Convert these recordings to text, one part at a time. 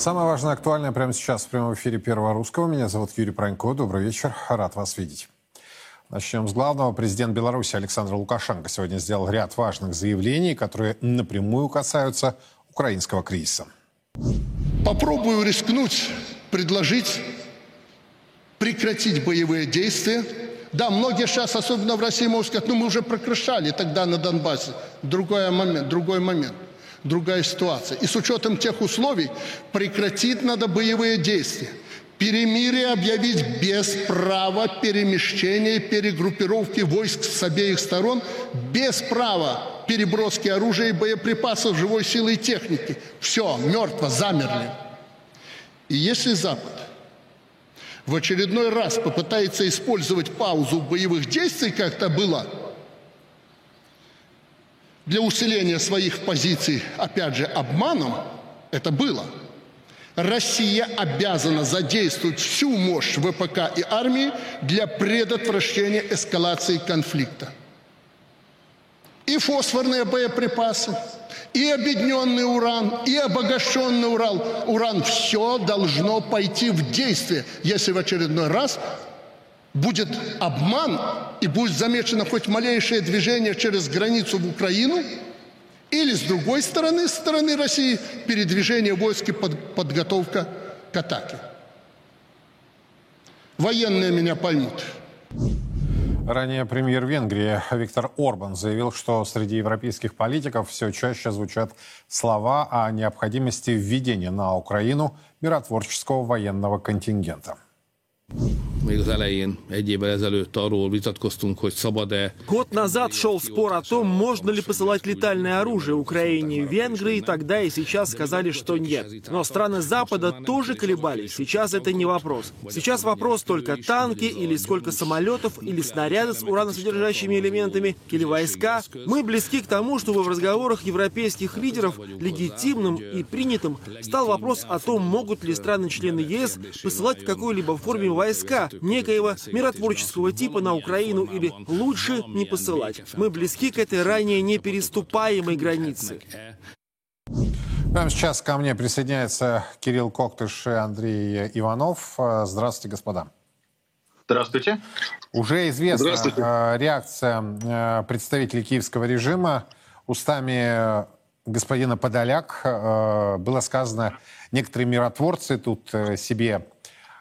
Самое важное, актуальное прямо сейчас в прямом эфире Первого Русского. Меня зовут Юрий Пронько. Добрый вечер. Рад вас видеть. Начнем с главного. Президент Беларуси Александр Лукашенко сегодня сделал ряд важных заявлений, которые напрямую касаются украинского кризиса. Попробую рискнуть, предложить прекратить боевые действия. Да, многие сейчас, особенно в России, могут сказать, ну мы уже прекращали тогда на Донбассе. Другой момент, другой момент другая ситуация. И с учетом тех условий прекратить надо боевые действия. Перемирие объявить без права перемещения и перегруппировки войск с обеих сторон, без права переброски оружия и боеприпасов, живой силы и техники. Все, мертво, замерли. И если Запад в очередной раз попытается использовать паузу боевых действий, как это было – для усиления своих позиций, опять же, обманом, это было. Россия обязана задействовать всю мощь ВПК и армии для предотвращения эскалации конфликта. И фосфорные боеприпасы, и объединенный уран, и обогащенный уран. Уран все должно пойти в действие, если в очередной раз будет обман и будет замечено хоть малейшее движение через границу в Украину, или с другой стороны, с стороны России, передвижение войск и под, подготовка к атаке. Военные меня поймут. Ранее премьер Венгрии Виктор Орбан заявил, что среди европейских политиков все чаще звучат слова о необходимости введения на Украину миротворческого военного контингента. Vitatkoztunk, hogy szabad-e... Год назад шел спор о том, можно ли посылать летальное оружие Украине. Венгрии тогда и сейчас сказали, что нет. Но страны Запада тоже колебались. Сейчас это не вопрос. Сейчас вопрос только танки или сколько самолетов или снаряды с ураносодержащими элементами или войска. Мы близки к тому, чтобы в разговорах европейских лидеров легитимным и принятым стал вопрос о том, могут ли страны-члены ЕС посылать в какой-либо форме войска, некоего миротворческого типа на Украину или лучше не посылать. Мы близки к этой ранее непереступаемой границе. Прямо сейчас ко мне присоединяется Кирилл Коктыш и Андрей Иванов. Здравствуйте, господа. Здравствуйте. Уже известна э, реакция э, представителей киевского режима. Устами господина Подоляк э, было сказано, некоторые миротворцы тут себе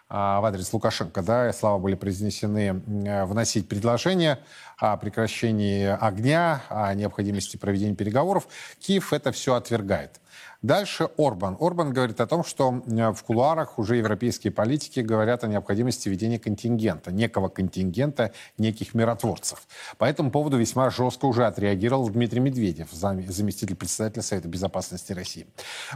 в адрес Лукашенко, да, слова были произнесены, э, вносить предложение о прекращении огня, о необходимости проведения переговоров. Киев это все отвергает. Дальше Орбан. Орбан говорит о том, что э, в кулуарах уже европейские политики говорят о необходимости введения контингента, некого контингента, неких миротворцев. По этому поводу весьма жестко уже отреагировал Дмитрий Медведев, заместитель председателя Совета Безопасности России.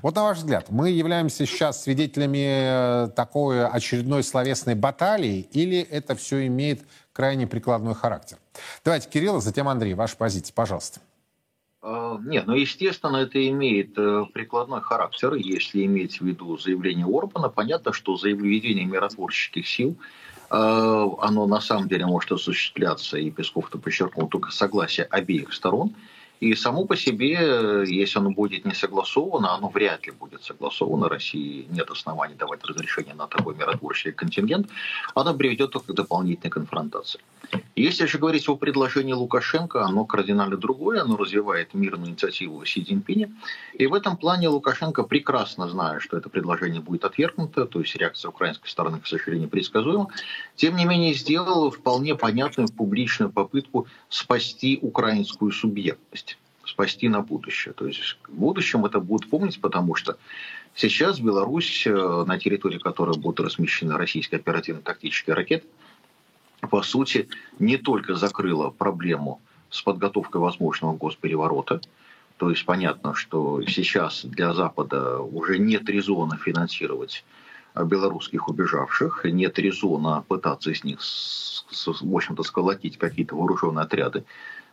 Вот на ваш взгляд, мы являемся сейчас свидетелями э, такой очередной словесной баталии или это все имеет крайне прикладной характер? Давайте, Кирилл, затем Андрей, ваша позиция, пожалуйста. А, нет, ну, естественно, это имеет э, прикладной характер, если иметь в виду заявление Орбана. Понятно, что заявление миротворческих сил э, оно на самом деле может осуществляться, и Песков-то подчеркнул, только согласие обеих сторон – и само по себе, если оно будет не согласовано, оно вряд ли будет согласовано, России нет оснований давать разрешение на такой миротворческий контингент, оно приведет только к дополнительной конфронтации. Если же говорить о предложении Лукашенко, оно кардинально другое, оно развивает мирную инициативу Си Цзиньпиня. И в этом плане Лукашенко, прекрасно зная, что это предложение будет отвергнуто, то есть реакция украинской стороны, к сожалению, предсказуема, тем не менее сделал вполне понятную публичную попытку спасти украинскую субъектность спасти на будущее. То есть в будущем это будут помнить, потому что сейчас Беларусь, э, на территории которой будут размещены российские оперативно-тактические ракеты, по сути, не только закрыла проблему с подготовкой возможного госпереворота, то есть понятно, что сейчас для Запада уже нет резона финансировать белорусских убежавших, нет резона пытаться из них, в общем-то, сколотить какие-то вооруженные отряды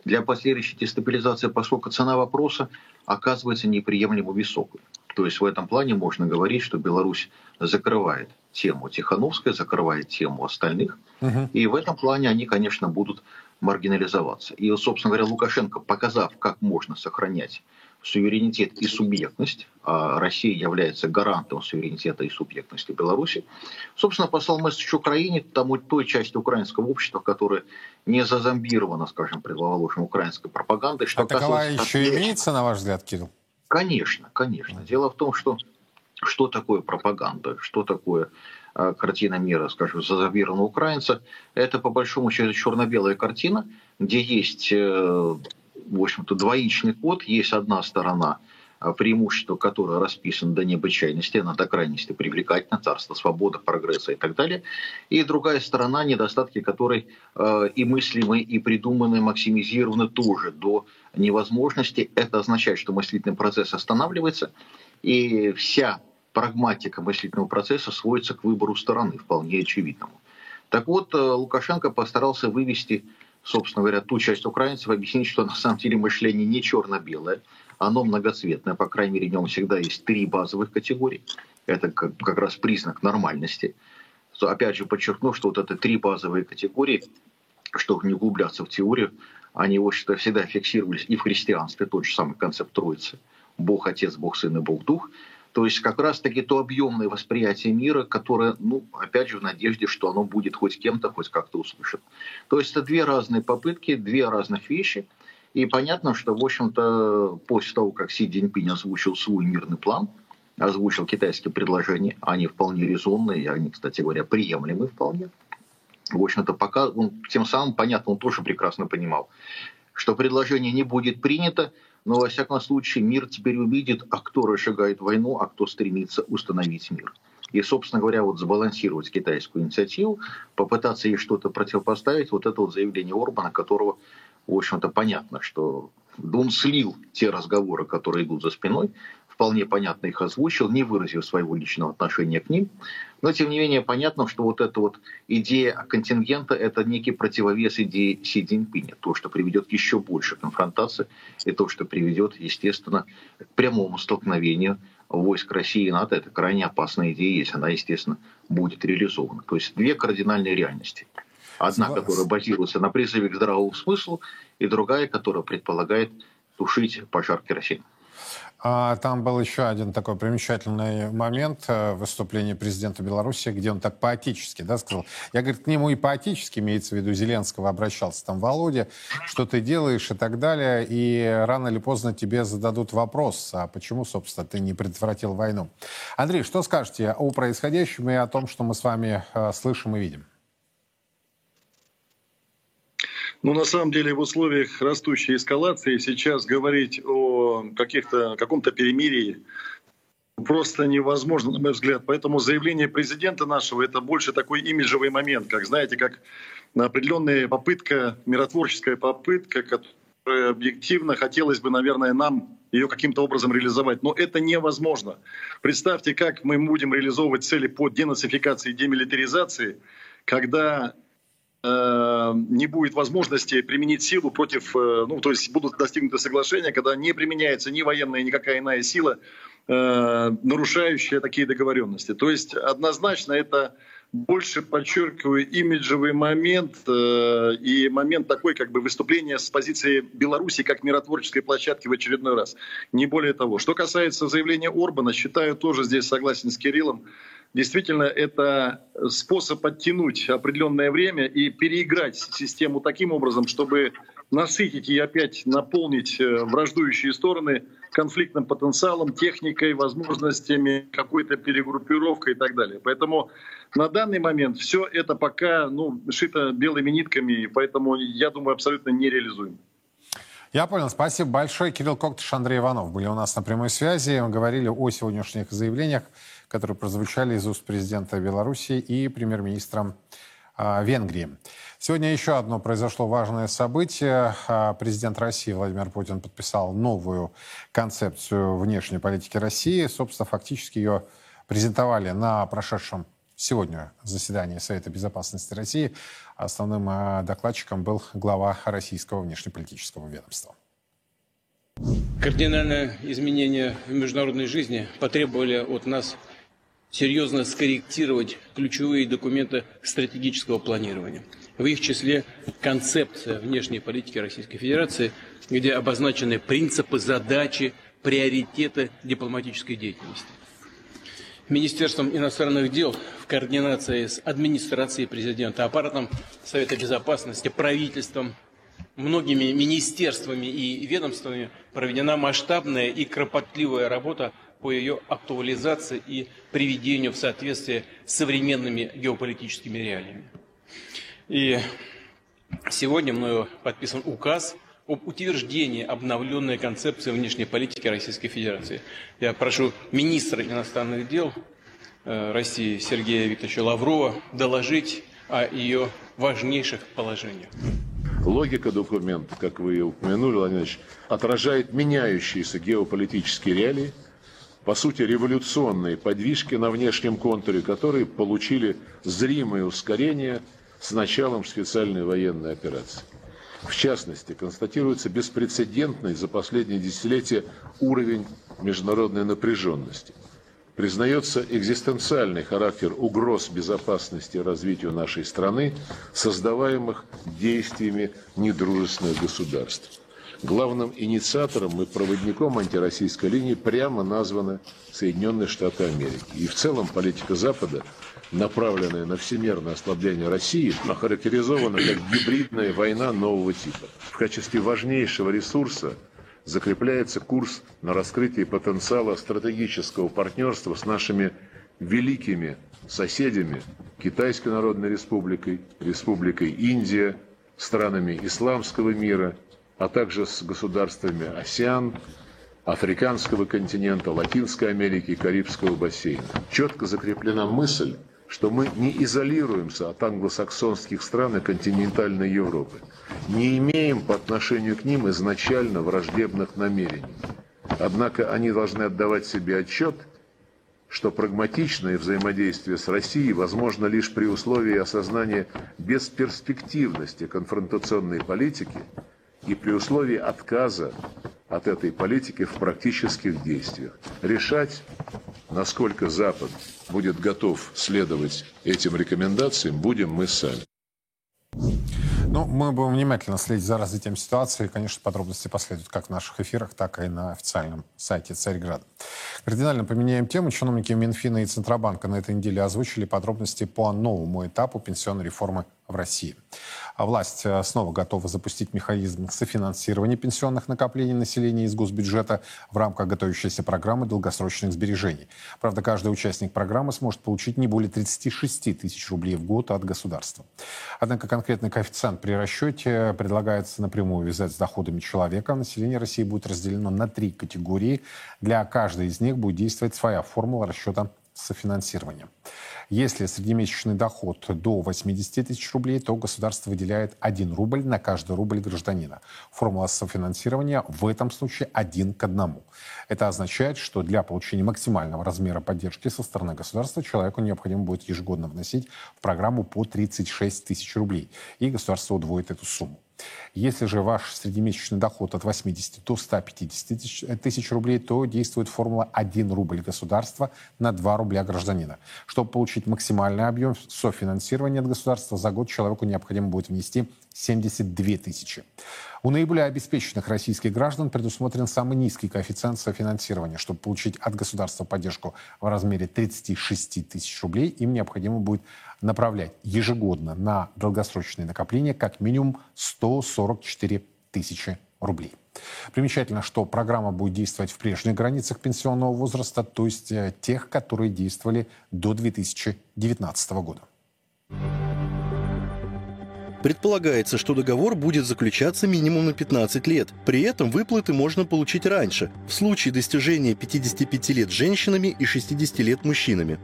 для последующей дестабилизации, поскольку цена вопроса оказывается неприемлемо высокой. То есть в этом плане можно говорить, что Беларусь закрывает тему Тихановской, закрывает тему остальных. Угу. И в этом плане они, конечно, будут маргинализоваться. И, собственно говоря, Лукашенко, показав, как можно сохранять суверенитет и субъектность, а Россия является гарантом суверенитета и субъектности Беларуси, собственно, послал месседж Украине, тому той части украинского общества, которая не зазомбирована, скажем, предположим, украинской пропагандой. Что а таковая еще имеется, на ваш взгляд, Кирилл? Конечно, конечно. Дело в том, что что такое пропаганда, что такое э, картина мира, скажем, зазомбированного украинца, это по большому счету черно-белая картина, где есть, э, в общем-то, двоичный код, есть одна сторона э, преимущество, которое расписано до необычайности, она до крайности привлекательна, царство, свобода, прогресса и так далее. И другая сторона, недостатки которой э, и мыслимы, и придуманы, максимизированы тоже до невозможности. Это означает, что мыслительный процесс останавливается, и вся прагматика мыслительного процесса сводится к выбору стороны, вполне очевидному. Так вот, э, Лукашенко постарался вывести, собственно говоря, ту часть украинцев, объяснить, что на самом деле мышление не черно-белое, оно многоцветное, по крайней мере, в нем всегда есть три базовых категории. Это как, как раз признак нормальности. Опять же, подчеркну, что вот это три базовые категории, чтобы не углубляться в теорию, они, в общем-то, всегда фиксировались и в христианстве, тот же самый концепт Троицы. Бог Отец, Бог Сын и Бог Дух. То есть как раз-таки то объемное восприятие мира, которое, ну, опять же, в надежде, что оно будет хоть кем-то, хоть как-то услышано. То есть это две разные попытки, две разных вещи. И понятно, что, в общем-то, после того, как Си Цзиньпинь озвучил свой мирный план, озвучил китайские предложения, они вполне резонные, они, кстати говоря, приемлемы вполне. В общем-то, пока он тем самым, понятно, он тоже прекрасно понимал, что предложение не будет принято, но, во всяком случае, мир теперь увидит, а кто разжигает войну, а кто стремится установить мир. И, собственно говоря, вот сбалансировать китайскую инициативу, попытаться ей что-то противопоставить, вот это вот заявление Орбана, которого, в общем-то, понятно, что он слил те разговоры, которые идут за спиной, вполне понятно их озвучил, не выразив своего личного отношения к ним. Но, тем не менее, понятно, что вот эта вот идея контингента – это некий противовес идеи Си Цзиньпиня. То, что приведет к еще больше конфронтации, и то, что приведет, естественно, к прямому столкновению войск России и НАТО. Это крайне опасная идея, если она, естественно, будет реализована. То есть две кардинальные реальности. Одна, которая базируется на призыве к здравому смыслу, и другая, которая предполагает тушить пожар керосина. А там был еще один такой примечательный момент э, выступления президента Беларуси, где он так поэтически да, сказал. Я, говорит, к нему и поэтически, имеется в виду Зеленского, обращался там, Володя, что ты делаешь и так далее, и рано или поздно тебе зададут вопрос, а почему, собственно, ты не предотвратил войну. Андрей, что скажете о происходящем и о том, что мы с вами э, слышим и видим? Ну, на самом деле, в условиях растущей эскалации сейчас говорить о каких-то, каком-то перемирии просто невозможно, на мой взгляд. Поэтому заявление президента нашего – это больше такой имиджевый момент, как, знаете, как определенная попытка, миротворческая попытка, которая объективно хотелось бы, наверное, нам ее каким-то образом реализовать. Но это невозможно. Представьте, как мы будем реализовывать цели по денацификации и демилитаризации, когда не будет возможности применить силу против, э, ну, то есть будут достигнуты соглашения, когда не применяется ни военная, никакая иная сила, э, нарушающая такие договоренности. То есть однозначно это больше подчеркиваю имиджевый момент э, и момент такой как бы выступления с позиции Беларуси как миротворческой площадки в очередной раз. Не более того. Что касается заявления Орбана, считаю тоже здесь согласен с Кириллом, Действительно, это способ оттянуть определенное время и переиграть систему таким образом, чтобы насытить и опять наполнить э, враждующие стороны конфликтным потенциалом, техникой, возможностями, какой-то перегруппировкой и так далее. Поэтому на данный момент все это пока ну, шито белыми нитками, поэтому, я думаю, абсолютно нереализуемо. Я понял. Спасибо большое. Кирилл Коктыш, Андрей Иванов были у нас на прямой связи. Мы говорили о сегодняшних заявлениях которые прозвучали из уст президента Беларуси и премьер-министра э, Венгрии. Сегодня еще одно произошло важное событие. А, президент России Владимир Путин подписал новую концепцию внешней политики России. Собственно, фактически ее презентовали на прошедшем сегодня заседании Совета Безопасности России. Основным а, докладчиком был глава российского внешнеполитического ведомства. Кардинальное изменение в международной жизни потребовали от нас серьезно скорректировать ключевые документы стратегического планирования. В их числе концепция внешней политики Российской Федерации, где обозначены принципы, задачи, приоритеты дипломатической деятельности. Министерством иностранных дел в координации с администрацией президента, аппаратом Совета Безопасности, правительством, многими министерствами и ведомствами проведена масштабная и кропотливая работа по ее актуализации и приведению в соответствие с современными геополитическими реалиями. И сегодня мною подписан указ об утверждении обновленной концепции внешней политики Российской Федерации. Я прошу министра иностранных дел э, России Сергея Викторовича Лаврова доложить о ее важнейших положениях. Логика документа, как вы упомянули, Владимир отражает меняющиеся геополитические реалии, по сути, революционные подвижки на внешнем контуре, которые получили зримое ускорение с началом специальной военной операции. В частности, констатируется беспрецедентный за последние десятилетия уровень международной напряженности. Признается экзистенциальный характер угроз безопасности и развитию нашей страны, создаваемых действиями недружественных государств. Главным инициатором и проводником антироссийской линии прямо названы Соединенные Штаты Америки. И в целом политика Запада направленная на всемирное ослабление России, охарактеризована как гибридная война нового типа. В качестве важнейшего ресурса закрепляется курс на раскрытие потенциала стратегического партнерства с нашими великими соседями Китайской Народной Республикой, Республикой Индия, странами исламского мира, а также с государствами АСЕАН, Африканского континента, Латинской Америки и Карибского бассейна. Четко закреплена мысль, что мы не изолируемся от англосаксонских стран и континентальной Европы, не имеем по отношению к ним изначально враждебных намерений. Однако они должны отдавать себе отчет, что прагматичное взаимодействие с Россией возможно лишь при условии осознания бесперспективности конфронтационной политики и при условии отказа от этой политики в практических действиях. Решать, насколько Запад будет готов следовать этим рекомендациям, будем мы сами. Ну, мы будем внимательно следить за развитием ситуации. Конечно, подробности последуют как в наших эфирах, так и на официальном сайте Царьграда. Кардинально поменяем тему. Чиновники Минфина и Центробанка на этой неделе озвучили подробности по новому этапу пенсионной реформы в России. А власть э, снова готова запустить механизм софинансирования пенсионных накоплений населения из госбюджета в рамках готовящейся программы долгосрочных сбережений. Правда, каждый участник программы сможет получить не более 36 тысяч рублей в год от государства. Однако конкретный коэффициент при расчете предлагается напрямую вязать с доходами человека. Население России будет разделено на три категории. Для каждой из них будет действовать своя формула расчета софинансирования. Если среднемесячный доход до 80 тысяч рублей, то государство выделяет 1 рубль на каждый рубль гражданина. Формула софинансирования в этом случае один к одному. Это означает, что для получения максимального размера поддержки со стороны государства человеку необходимо будет ежегодно вносить в программу по 36 тысяч рублей. И государство удвоит эту сумму. Если же ваш среднемесячный доход от 80 до 150 тысяч, э, тысяч рублей, то действует формула 1 рубль государства на 2 рубля гражданина. Чтобы получить максимальный объем софинансирования от государства, за год человеку необходимо будет внести 72 тысячи. У наиболее обеспеченных российских граждан предусмотрен самый низкий коэффициент софинансирования. Чтобы получить от государства поддержку в размере 36 тысяч рублей, им необходимо будет направлять ежегодно на долгосрочные накопления как минимум 144 тысячи рублей. Примечательно, что программа будет действовать в прежних границах пенсионного возраста, то есть э, тех, которые действовали до 2019 года. Предполагается, что договор будет заключаться минимум на 15 лет. При этом выплаты можно получить раньше, в случае достижения 55 лет женщинами и 60 лет мужчинами.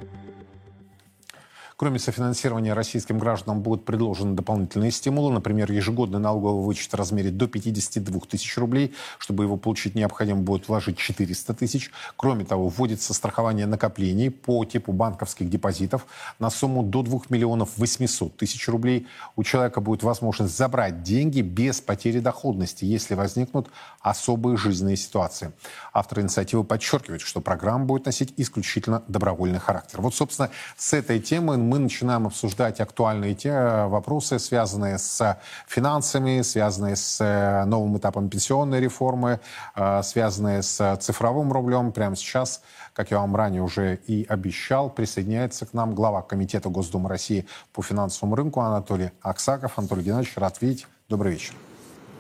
Кроме софинансирования российским гражданам будут предложены дополнительные стимулы. Например, ежегодный налоговый вычет в размере до 52 тысяч рублей. Чтобы его получить, необходимо будет вложить 400 тысяч. Кроме того, вводится страхование накоплений по типу банковских депозитов на сумму до 2 миллионов 800 тысяч рублей. У человека будет возможность забрать деньги без потери доходности, если возникнут особые жизненные ситуации. Авторы инициативы подчеркивают, что программа будет носить исключительно добровольный характер. Вот, собственно, с этой темой мы начинаем обсуждать актуальные те вопросы, связанные с финансами, связанные с новым этапом пенсионной реформы, связанные с цифровым рублем. Прямо сейчас, как я вам ранее уже и обещал, присоединяется к нам глава Комитета Госдумы России по финансовому рынку Анатолий Аксаков. Анатолий Геннадьевич, рад видеть. Добрый вечер.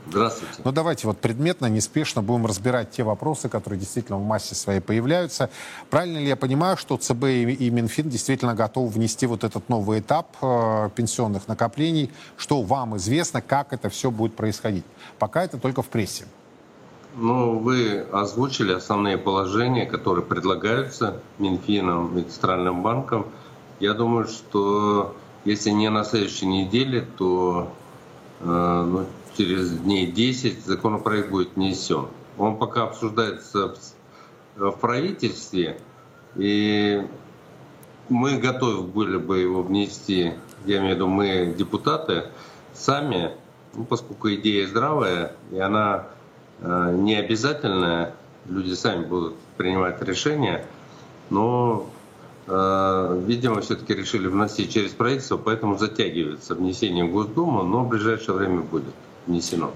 Здравствуйте. Ну давайте вот предметно, неспешно будем разбирать те вопросы, которые действительно в массе своей появляются. Правильно ли я понимаю, что ЦБ и Минфин действительно готовы внести вот этот новый этап э, пенсионных накоплений? Что вам известно, как это все будет происходить? Пока это только в прессе. Ну, вы озвучили основные положения, которые предлагаются Минфином и Центральным банком. Я думаю, что если не на следующей неделе, то э, ну, через дней 10 законопроект будет внесен. Он пока обсуждается в правительстве, и мы готовы были бы его внести, я имею в виду мы, депутаты, сами, ну, поскольку идея здравая, и она э, не обязательная, люди сами будут принимать решения, но, э, видимо, все-таки решили вносить через правительство, поэтому затягивается внесение в Госдуму, но в ближайшее время будет внесено.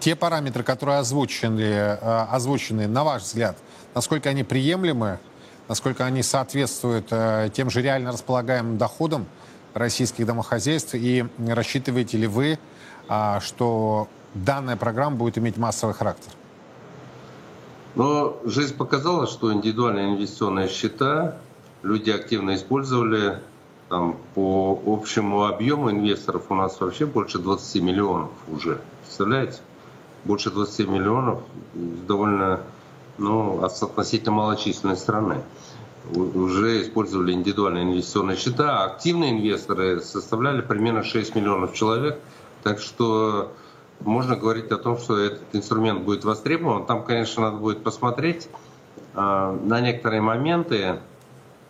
Те параметры, которые озвучены, э, озвучены, на ваш взгляд, насколько они приемлемы, насколько они соответствуют э, тем же реально располагаемым доходам российских домохозяйств, и рассчитываете ли вы, а, что данная программа будет иметь массовый характер? Но жизнь показала, что индивидуальные инвестиционные счета люди активно использовали там, по общему объему инвесторов у нас вообще больше 20 миллионов уже. Представляете? Больше 20 миллионов довольно ну, относительно малочисленной страны. Уже использовали индивидуальные инвестиционные счета. А активные инвесторы составляли примерно 6 миллионов человек. Так что можно говорить о том, что этот инструмент будет востребован. Там, конечно, надо будет посмотреть э, на некоторые моменты.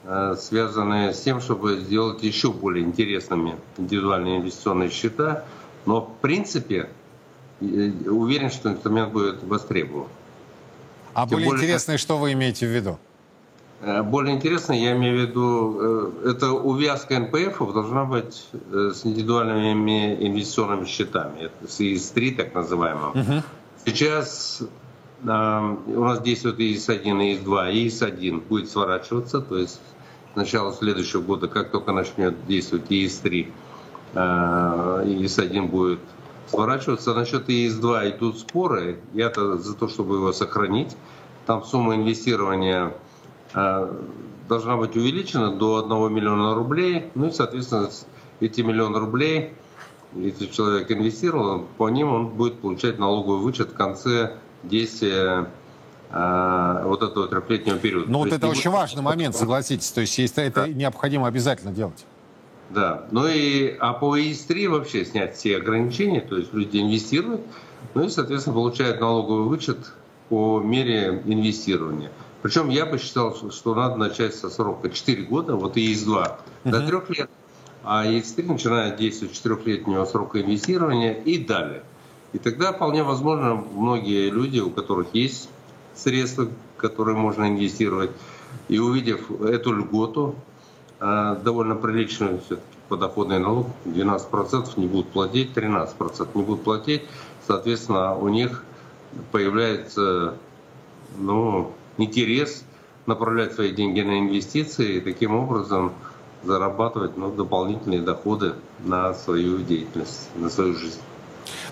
Э, связанные с тем, чтобы сделать еще более интересными индивидуальные инвестиционные счета. Но в принципе э, уверен, что инструмент будет востребован. А Тем более, более интересное, что вы имеете в виду? Э, более интересно, я имею в виду, это увязка НПФ должна быть с индивидуальными инвестиционными счетами, с ИС-3 так называемым. Угу. Сейчас у нас действует ИС-1 и ИС-2. ИС-1 будет сворачиваться, то есть с начала следующего года, как только начнет действовать ИС-3, ИС-1 будет сворачиваться. Насчет ИС-2 идут споры. Я-то за то, чтобы его сохранить. Там сумма инвестирования э, должна быть увеличена до 1 миллиона рублей. Ну и, соответственно, эти миллионы рублей, если человек инвестировал, по ним он будет получать налоговый вычет в конце действия э, вот этого трехлетнего периода. Ну вот это очень важный момент, согласитесь. То есть это, это необходимо обязательно делать. Да, ну и а по ИС-3 вообще снять все ограничения, то есть люди инвестируют, ну и, соответственно, получают налоговый вычет по мере инвестирования. Причем я бы считал, что надо начать со срока 4 года, вот ИС-2 uh-huh. до 3 лет, а ИС-3 начинает действовать с 4-летнего срока инвестирования и далее. И тогда вполне возможно многие люди, у которых есть средства, которые можно инвестировать, и увидев эту льготу, а, довольно приличную все-таки подоходный налог, 12% не будут платить, 13% не будут платить, соответственно, у них появляется ну, интерес направлять свои деньги на инвестиции и таким образом зарабатывать ну, дополнительные доходы на свою деятельность, на свою жизнь.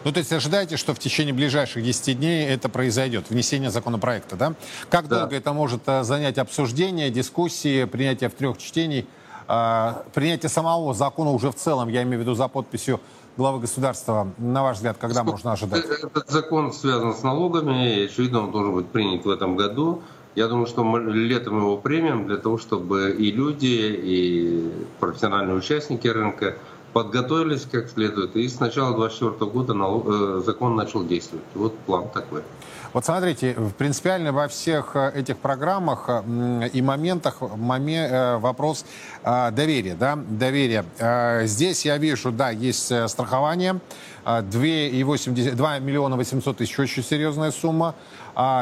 Ну, то есть ожидаете, что в течение ближайших 10 дней это произойдет, внесение законопроекта, да? Как да. долго это может э, занять обсуждение, дискуссии, принятие в трех чтений, э, принятие самого закона уже в целом, я имею в виду за подписью главы государства, на ваш взгляд, когда Сколько можно ожидать? Этот закон связан с налогами, и, очевидно, он должен быть принят в этом году. Я думаю, что мы летом его примем для того, чтобы и люди, и профессиональные участники рынка подготовились как следует, и с начала 2024 года э, закон начал действовать. Вот план такой. Вот смотрите, принципиально во всех э, этих программах э, и моментах вопрос доверия, да, доверия. Здесь я вижу, да, есть страхование, 2,8, 2 миллиона 800 тысяч, очень серьезная сумма.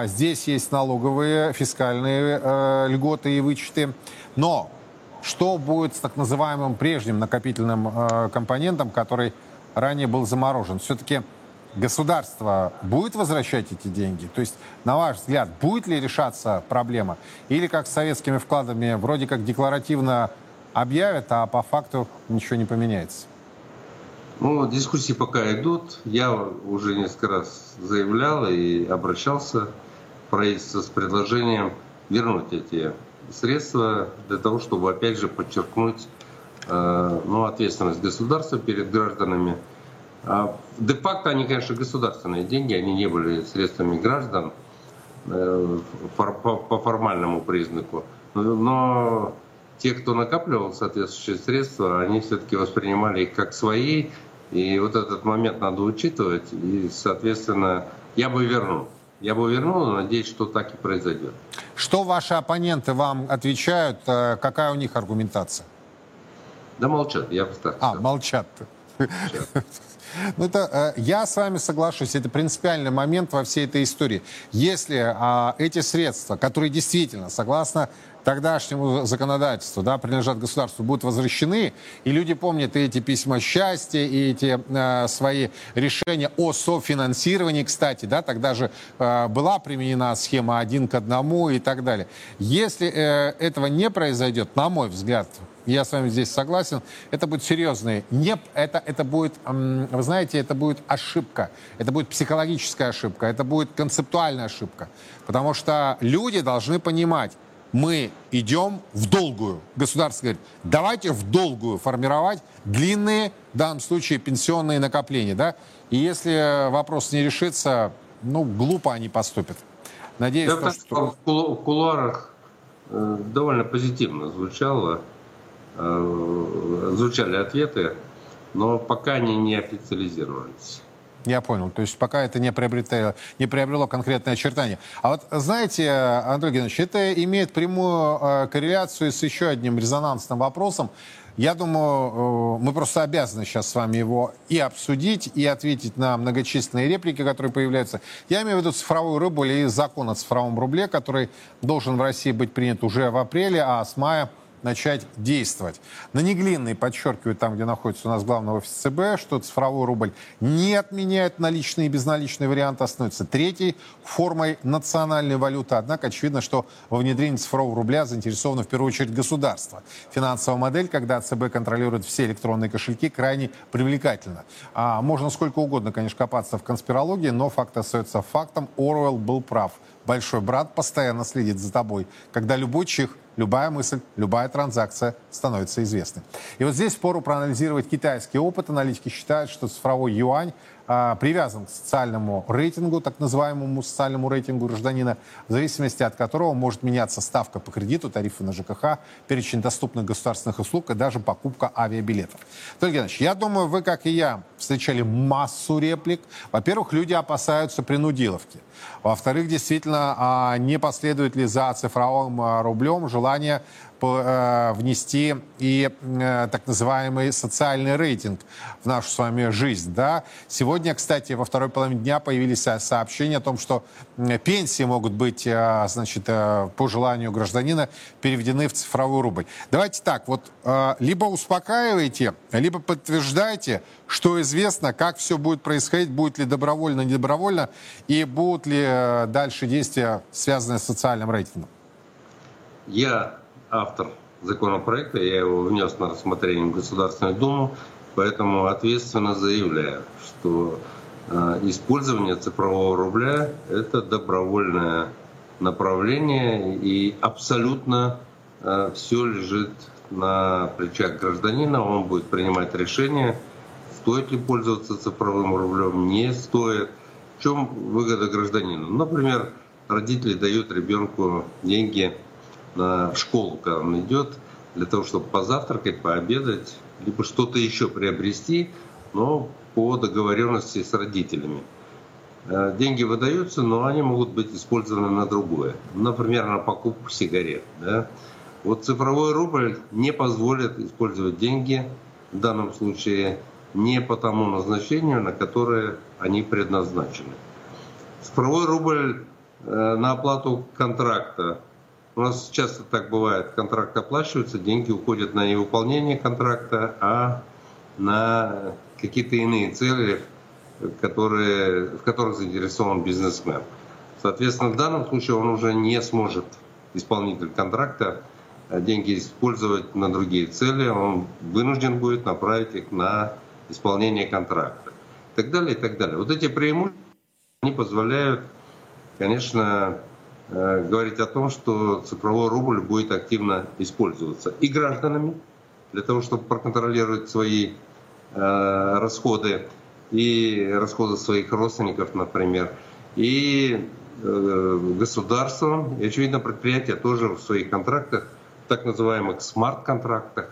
Здесь есть налоговые, фискальные льготы и вычеты. Но Что будет с так называемым прежним накопительным э, компонентом, который ранее был заморожен? Все-таки государство будет возвращать эти деньги? То есть, на ваш взгляд, будет ли решаться проблема? Или как с советскими вкладами, вроде как декларативно объявят, а по факту ничего не поменяется? Ну, дискуссии пока идут. Я уже несколько раз заявлял и обращался в правительство с предложением вернуть эти средства для того, чтобы, опять же, подчеркнуть э, ну, ответственность государства перед гражданами. А де-факто они, конечно, государственные деньги, они не были средствами граждан э, по формальному признаку. Но те, кто накапливал соответствующие средства, они все-таки воспринимали их как свои, и вот этот момент надо учитывать, и, соответственно, я бы вернул. Я бы вернул, но надеюсь, что так и произойдет. Что ваши оппоненты вам отвечают? Э, какая у них аргументация? Да молчат, я бы так А, молчат. Ну, это, э, я с вами соглашусь, это принципиальный момент во всей этой истории. Если а, эти средства, которые действительно, согласно тогдашнему законодательству, да, принадлежат государству, будут возвращены, и люди помнят и эти письма счастья, и эти э, свои решения о софинансировании, кстати, да, тогда же э, была применена схема один к одному и так далее. Если э, этого не произойдет, на мой взгляд, я с вами здесь согласен, это будет серьезный. Не, это, это будет, вы знаете, это будет ошибка. Это будет психологическая ошибка, это будет концептуальная ошибка. Потому что люди должны понимать, мы идем в долгую. Государство говорит, давайте в долгую формировать длинные, в данном случае, пенсионные накопления. Да? И если вопрос не решится, ну, глупо они поступят. Надеюсь, да, то, что... В кулуарах э, довольно позитивно звучало, э, звучали ответы, но пока они не официализировались. Я понял. То есть пока это не, приобретало, не приобрело конкретное очертание. А вот знаете, Андрей Геннадьевич, это имеет прямую э, корреляцию с еще одним резонансным вопросом. Я думаю, э, мы просто обязаны сейчас с вами его и обсудить, и ответить на многочисленные реплики, которые появляются. Я имею в виду цифровую рыбу или закон о цифровом рубле, который должен в России быть принят уже в апреле, а с мая начать действовать. На Неглинной подчеркивают там, где находится у нас главный офис ЦБ, что цифровой рубль не отменяет наличные и безналичные варианты, а становится третьей формой национальной валюты. Однако очевидно, что во внедрении цифрового рубля заинтересовано в первую очередь государство. Финансовая модель, когда ЦБ контролирует все электронные кошельки, крайне привлекательна. А можно сколько угодно, конечно, копаться в конспирологии, но факт остается фактом. Оруэлл был прав. Большой брат постоянно следит за тобой, когда любой чих любая мысль, любая транзакция становится известной. И вот здесь пору проанализировать китайский опыт. Аналитики считают, что цифровой юань привязан к социальному рейтингу, так называемому социальному рейтингу гражданина, в зависимости от которого может меняться ставка по кредиту, тарифы на ЖКХ, перечень доступных государственных услуг и даже покупка авиабилетов. Толь Геннадьевич, я думаю, вы, как и я, встречали массу реплик. Во-первых, люди опасаются принудиловки. Во-вторых, действительно, а не последует ли за цифровым а, рублем желание внести и э, так называемый социальный рейтинг в нашу с вами жизнь. Да? Сегодня, кстати, во второй половине дня появились сообщения о том, что пенсии могут быть, э, значит, по желанию гражданина переведены в цифровой рубль. Давайте так, вот либо успокаивайте, либо подтверждайте, что известно, как все будет происходить, будет ли добровольно, не добровольно, и будут ли дальше действия, связанные с социальным рейтингом. Я автор законопроекта, я его внес на рассмотрение в Государственную Думу, поэтому ответственно заявляю, что э, использование цифрового рубля – это добровольное направление, и абсолютно э, все лежит на плечах гражданина, он будет принимать решение, стоит ли пользоваться цифровым рублем, не стоит. В чем выгода гражданина? Например, родители дают ребенку деньги на школу, когда он идет, для того, чтобы позавтракать, пообедать, либо что-то еще приобрести, но по договоренности с родителями. Э, деньги выдаются, но они могут быть использованы на другое. Например, на покупку сигарет. Да? Вот цифровой рубль не позволит использовать деньги в данном случае не по тому назначению, на которое они предназначены. Цифровой рубль э, на оплату контракта У нас часто так бывает, контракт оплачивается, деньги уходят на невыполнение контракта, а на какие-то иные цели, которые, в которых заинтересован бизнесмен. Соответственно, в данном случае он уже не сможет, исполнитель контракта, деньги использовать на другие цели, он вынужден будет направить их на исполнение контракта. И так далее, и так далее. Вот эти преимущества, они позволяют, конечно, э, говорить о том, что цифровой рубль будет активно использоваться и гражданами, для того, чтобы проконтролировать свои э, расходы и расходы своих родственников, например, и э, государством, и, очевидно, предприятия тоже в своих контрактах, так называемых смарт-контрактах,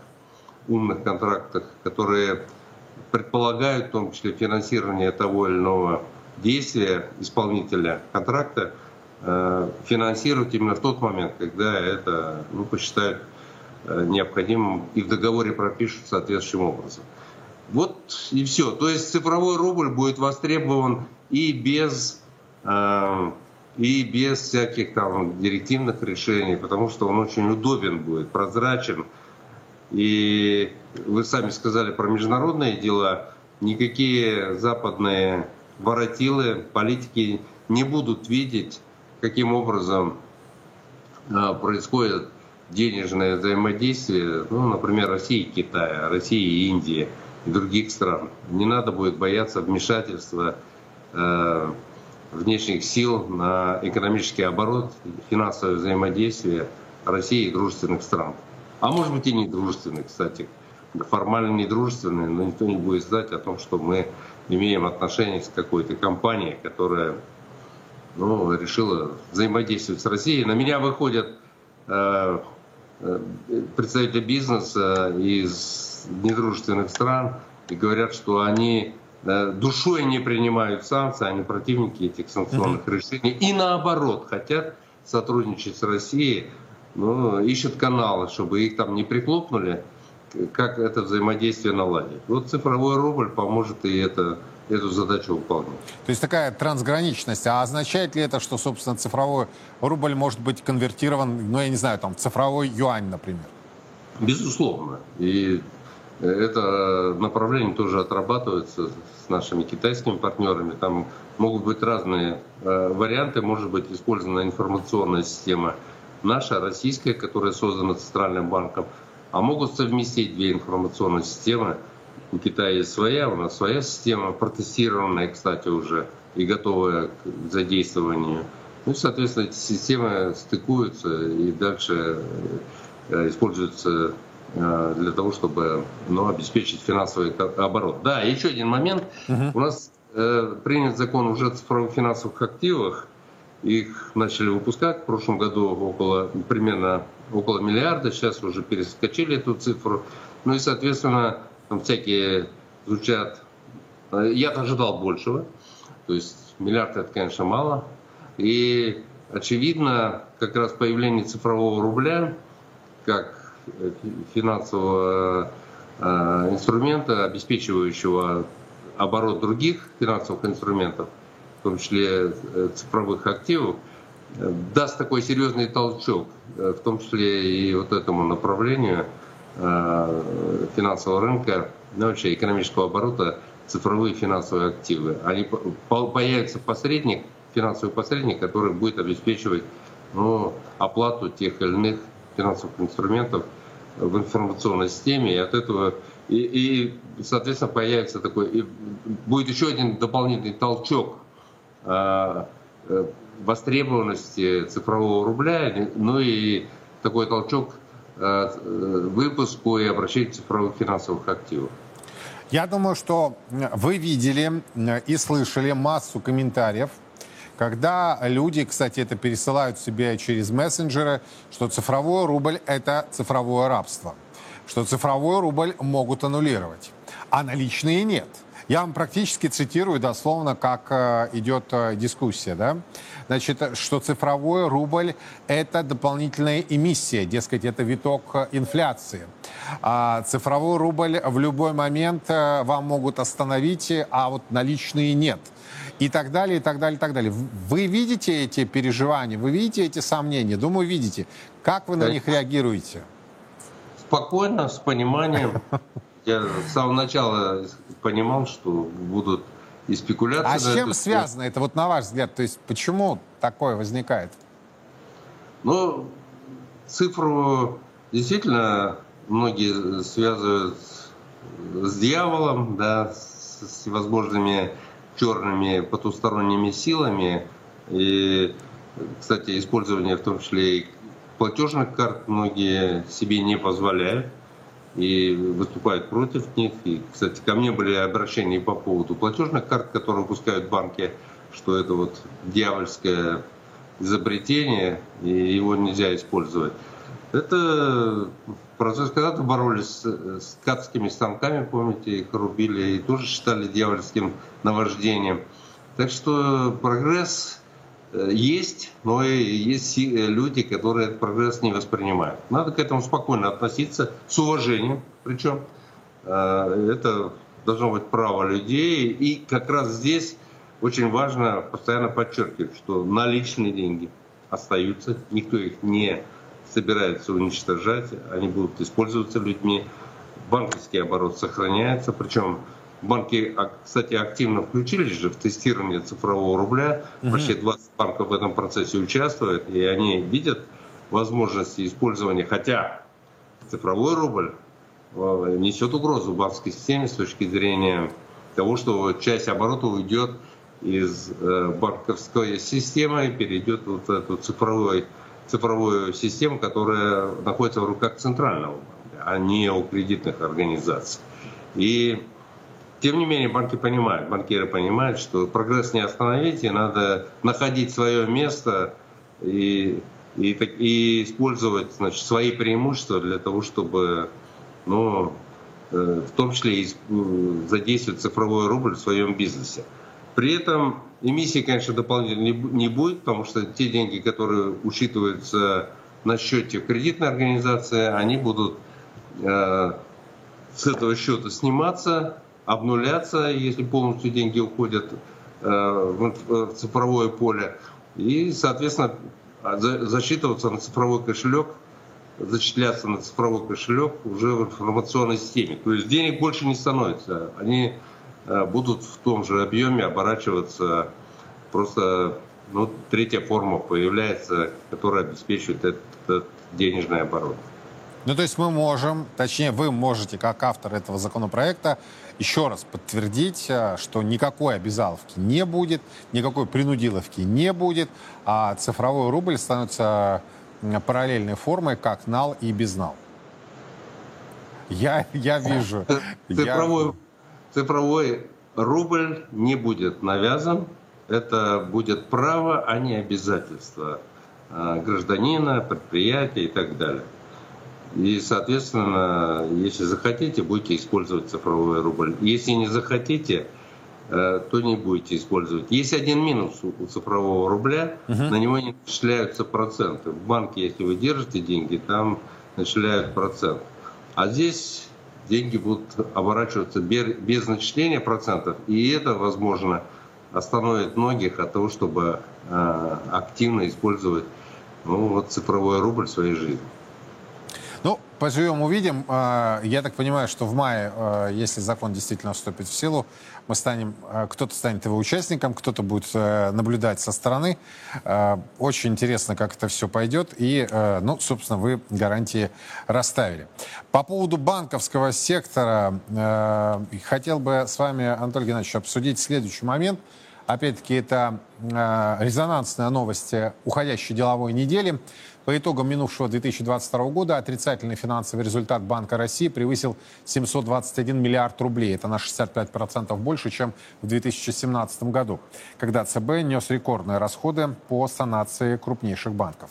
умных контрактах, которые предполагают в том числе финансирование того или иного действия исполнителя контракта, э, финансировать именно в тот момент, когда это ну, посчитают э, необходимым и в договоре пропишут соответствующим образом. Вот и все. То есть цифровой рубль будет востребован и без, э, и без всяких там директивных решений, потому что он очень удобен будет, прозрачен. И вы сами сказали про международные дела. Никакие западные воротилы, политики не будут видеть, каким образом э, происходит денежное взаимодействие, ну, например, России и Китая, России и Индии – и других стран. Не надо будет бояться вмешательства э, внешних сил на экономический оборот, финансовое взаимодействие России и дружественных стран. А может быть и недружественных, кстати. Формально недружественные, но никто не будет знать о том, что мы имеем отношение с какой-то компанией, которая ну, решила взаимодействовать с Россией. На меня выходят э, э представители бизнеса из недружественных стран и говорят, что они э, душой не принимают санкции, они противники этих санкционных решений. И наоборот, хотят сотрудничать с Россией, но ищут каналы, чтобы их там не приклопнули, как это взаимодействие наладить. Вот цифровой рубль поможет и это, эту задачу выполнять. То есть такая трансграничность. А означает ли это, что, собственно, цифровой рубль может быть конвертирован, ну, я не знаю, там, цифровой юань, например? Безусловно. И это направление тоже отрабатывается с нашими китайскими партнерами. Там могут быть разные э, варианты. Может быть использована информационная система наша, российская, которая создана Центральным банком. А могут совместить две информационные системы. У Китая есть своя, у нас своя система, протестированная, кстати, уже и готовая к задействованию. Ну соответственно, эти системы стыкуются и дальше э, используются Э, для того, чтобы ну, обеспечить финансовый оборот. Да, еще один момент. Угу. У нас э, принят закон уже о цифровых финансовых активах. Их начали выпускать в прошлом году около примерно около миллиарда. Сейчас уже перескочили эту цифру. Ну и, соответственно, там всякие звучат. Э, я ожидал большего. То есть миллиард это, конечно, мало. И очевидно, как раз появление цифрового рубля, как финансового э, инструмента, обеспечивающего оборот других финансовых инструментов, в том числе э, цифровых активов, даст такой серьезный толчок, э, в том числе и вот этому направлению финансового рынка, ну, вообще экономического оборота, цифровые финансовые активы. Они появится посредник, финансовый посредник, который будет обеспечивать ну, оплату тех или иных финансовых инструментов в информационной системе, и от этого и, и соответственно появится такой, и будет еще один дополнительный толчок э, востребованности цифрового рубля, ну и такой толчок э, выпуску и обращению цифровых финансовых активов. Я думаю, что вы видели и слышали массу комментариев когда люди, кстати, это пересылают себе через мессенджеры, что цифровой рубль – это цифровое рабство, что цифровой рубль могут аннулировать, а наличные нет. Я вам практически цитирую дословно, как э, идет э, дискуссия, да? Значит, что цифровой рубль – это дополнительная эмиссия, дескать, это виток э, инфляции. А цифровой рубль в любой момент вам могут остановить, а вот наличные нет. И так далее, и так далее, и так далее. Вы видите эти переживания, вы видите эти сомнения? Думаю, видите. Как вы на них реагируете? Спокойно, с пониманием. Я с самого начала понимал, что будут и спекуляции. А с чем связано это, вот на ваш взгляд? То есть почему такое возникает? Ну, цифру действительно многие связывают с дьяволом, да, с всевозможными черными потусторонними силами. И, кстати, использование в том числе и платежных карт многие себе не позволяют и выступают против них. И, кстати, ко мне были обращения по поводу платежных карт, которые выпускают банки, что это вот дьявольское изобретение, и его нельзя использовать. Это процесс, когда-то боролись с, ткацкими станками, помните, их рубили, и тоже считали дьявольским наваждением. Так что прогресс есть, но и есть э, люди, которые этот прогресс не воспринимают. Надо к этому спокойно относиться, с уважением причем. Э, это должно быть право людей. И как раз здесь очень важно постоянно подчеркивать, что наличные деньги остаются, никто их не собирается уничтожать, они будут использоваться людьми. Банковский оборот сохраняется, причем Банки, кстати, активно включились же в тестирование цифрового рубля. Угу. Почти 20 банков в этом процессе участвуют, и они видят возможности использования, хотя цифровой рубль э, несет угрозу банковской системе с точки зрения того, что часть оборота уйдет из э, банковской системы и перейдет в вот эту цифровую, цифровую систему, которая находится в руках центрального банка, а не у кредитных организаций. И тем не менее, банки понимают, банкиры понимают, что прогресс не остановить, и надо находить свое место и, и, и использовать значит, свои преимущества для того, чтобы, ну, э, в том числе и задействовать цифровой рубль в своем бизнесе. При этом эмиссии, конечно, дополнительно не будет, потому что те деньги, которые учитываются на счете кредитной организации, они будут э, с этого счета сниматься, обнуляться, если полностью деньги уходят э, в цифровое поле. И, соответственно, засчитываться на цифровой кошелек, зачисляться на цифровой кошелек уже в информационной системе. То есть денег больше не становится. Они э, будут в том же объеме оборачиваться. Просто ну, третья форма появляется, которая обеспечивает этот, этот денежный оборот. Ну, то есть мы можем, точнее, вы можете, как автор этого законопроекта, еще раз подтвердить, э, что никакой обязаловки не будет, никакой принудиловки не будет, а цифровой рубль становится параллельной формой, как нал и безнал. Я, я вижу. Цифровой, я... цифровой рубль не будет навязан. Это будет право, а не обязательство э, гражданина, предприятия и так далее. И, соответственно, если захотите, будете использовать цифровой рубль. Если не захотите, э, то не будете использовать. Есть один минус у цифрового рубля, угу. на него не начисляются проценты. В банке, если вы держите деньги, там начисляют процент. А здесь деньги будут оборачиваться без начисления процентов, и это, возможно, остановит многих от того, чтобы э, активно использовать ну, вот, цифровой рубль в своей жизни. Поживем, увидим. А, я так понимаю, что в мае, а, если закон действительно вступит в силу, мы станем, а, кто-то станет его участником, кто-то будет э, наблюдать со стороны. Очень интересно, как это все пойдет. И, э, ну, собственно, вы гарантии расставили. По поводу банковского сектора, э, хотел бы с вами, Анатолий Геннадьевич, обсудить следующий момент. Опять-таки, это резонансная новость уходящей деловой недели. По итогам минувшего 2022 года отрицательный финансовый результат Банка России превысил 721 миллиард рублей. Это на 65% больше, чем в 2017 году, когда ЦБ нес рекордные расходы по санации крупнейших банков.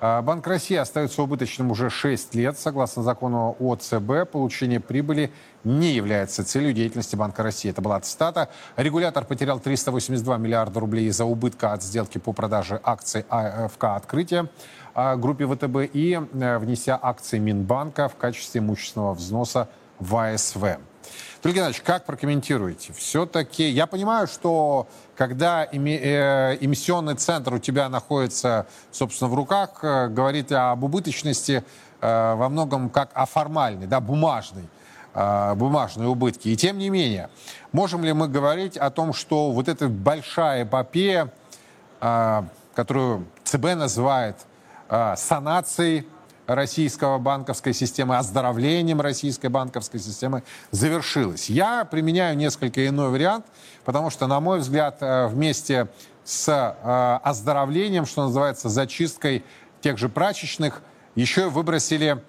А, Банк России остается убыточным уже 6 лет. Согласно закону о ЦБ, получение прибыли не является целью деятельности Банка России. Это была цитата. Регулятор потерял 382 миллиарда рублей из-за убытка от сделки по продаже акций АФК «Открытие» группе ВТБ и э, внеся акции Минбанка в качестве имущественного взноса в АСВ. Геннадьевич, как прокомментируете? Все-таки я понимаю, что когда э, эмиссионный центр у тебя находится, собственно, в руках, э, говорит об убыточности во многом как о формальной, да, бумажной бумажные убытки. И тем не менее, можем ли мы говорить о том, что вот эта большая эпопея, которую ЦБ называет санацией российского банковской системы, оздоровлением российской банковской системы завершилась. Я применяю несколько иной вариант, потому что, на мой взгляд, э, вместе с э, оздоровлением, что называется, зачисткой тех же прачечных, еще выбросили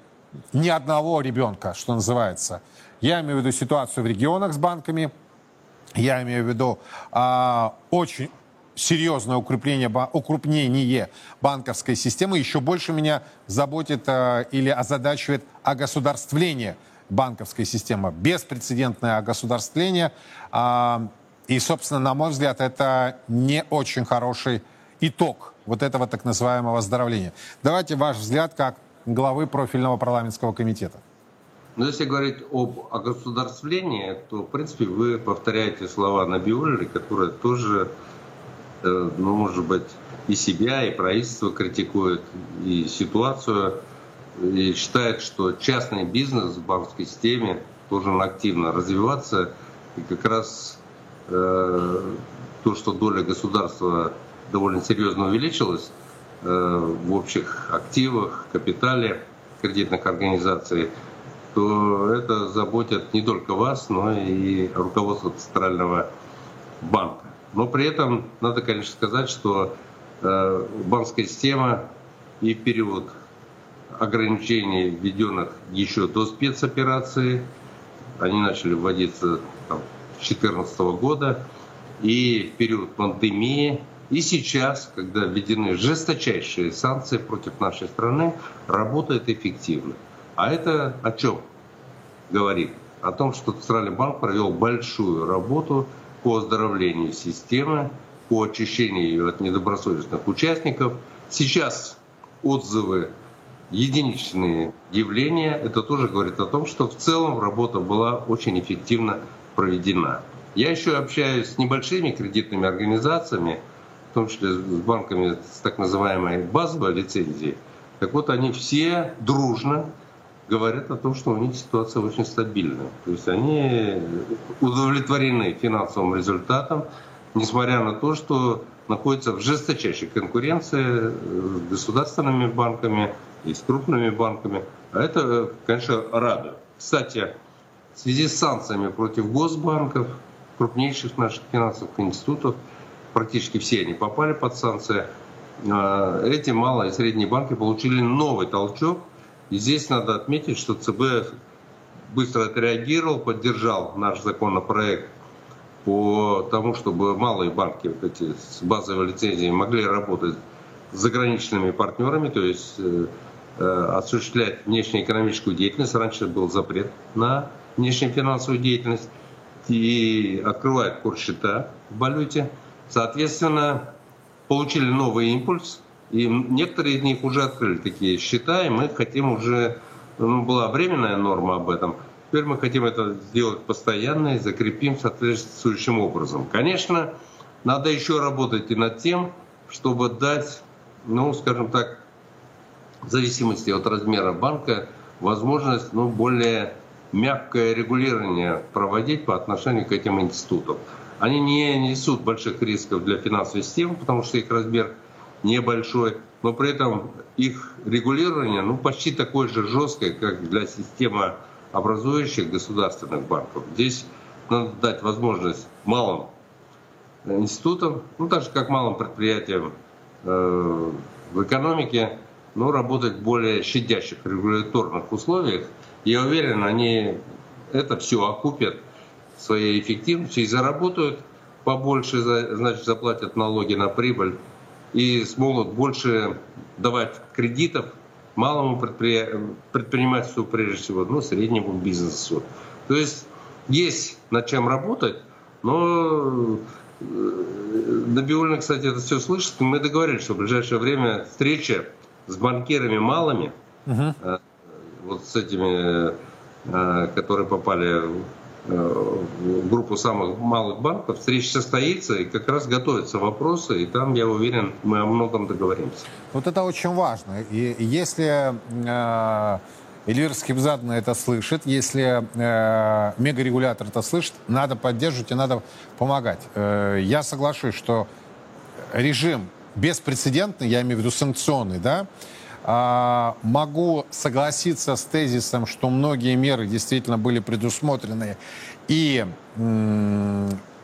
ни одного ребенка, что называется. Я имею в виду ситуацию в регионах с банками, я имею в виду а, очень серьезное укрепление, укрупнение банковской системы. Еще больше меня заботит э, или озадачивает огосударствление банковской системы. Беспрецедентное огосударствление. Э, и, собственно, на мой взгляд, это не очень хороший итог вот этого так называемого оздоровления. Давайте ваш взгляд как главы профильного парламентского комитета. Но если говорить об огосударствлении, то, в принципе, вы повторяете слова Набиуллера, которая тоже ну, может быть, и себя, и правительство критикует, и ситуацию, и считает, что частный бизнес в банковской системе должен активно развиваться, и как раз э, то, что доля государства довольно серьезно увеличилась э, в общих активах, капитале кредитных организаций, то это заботит не только вас, но и руководство Центрального банка. Но при этом надо, конечно, сказать, что э, банковская система и период ограничений, введенных еще до спецоперации, они начали вводиться там, с 2014 года, и в период пандемии, и сейчас, когда введены жесточайшие санкции против нашей страны, работает эффективно. А это о чем говорит? О том, что Центральный банк провел большую работу по оздоровлению системы, по очищению ее от недобросовестных участников. Сейчас отзывы единичные явления. Это тоже говорит о том, что в целом работа была очень эффективно проведена. Я еще общаюсь с небольшими кредитными организациями, в том числе с банками с так называемой базовой лицензией. Так вот, они все дружно говорят о том, что у них ситуация очень стабильная. То есть они удовлетворены финансовым результатом, несмотря на то, что находятся в жесточайшей конкуренции с государственными банками и с крупными банками. А это, конечно, радует. Кстати, в связи с санкциями против госбанков, крупнейших наших финансовых институтов, практически все они попали под санкции, а, эти малые и средние банки получили новый толчок – и здесь надо отметить, что ЦБ быстро отреагировал, поддержал наш законопроект по тому, чтобы малые банки вот эти с базовой лицензией могли работать с заграничными партнерами, то есть э, э, осуществлять внешнеэкономическую деятельность. Раньше был запрет на внешнефинансовую деятельность и открывает курс-счета в валюте. Соответственно, получили новый импульс, и некоторые из них уже открыли такие счета, и мы хотим уже, ну, была временная норма об этом, теперь мы хотим это сделать постоянно и закрепим соответствующим образом. Конечно, надо еще работать и над тем, чтобы дать, ну, скажем так, в зависимости от размера банка, возможность ну, более мягкое регулирование проводить по отношению к этим институтам. Они не несут больших рисков для финансовой системы, потому что их размер – небольшой, но при этом их регулирование ну, почти такое же жесткое, как для системы образующих государственных банков. Здесь надо дать возможность малым институтам, ну так же как малым предприятиям э, в экономике, но работать в более щадящих регуляторных условиях. Я уверен, они это все окупят своей эффективностью и заработают побольше, значит, заплатят налоги на прибыль и смогут больше давать кредитов малому предпри... предпринимательству прежде всего, ну, среднему бизнесу. То есть есть над чем работать, но Набиулина, кстати, это все слышит. Мы договорились, что в ближайшее время встреча с банкирами малыми, угу. вот с этими, э, которые попали э, в группу самых малых банков, встреча состоится, и как раз готовятся вопросы, и там, я уверен, мы о многом договоримся. Вот это очень важно. И если Эльвира Скибзадна это слышит. Если э, мегарегулятор это слышит, надо поддерживать и надо помогать. Э, я соглашусь, что режим беспрецедентный, я имею в виду санкционный, да, э, могу согласиться с тезисом, что многие меры действительно были предусмотрены. И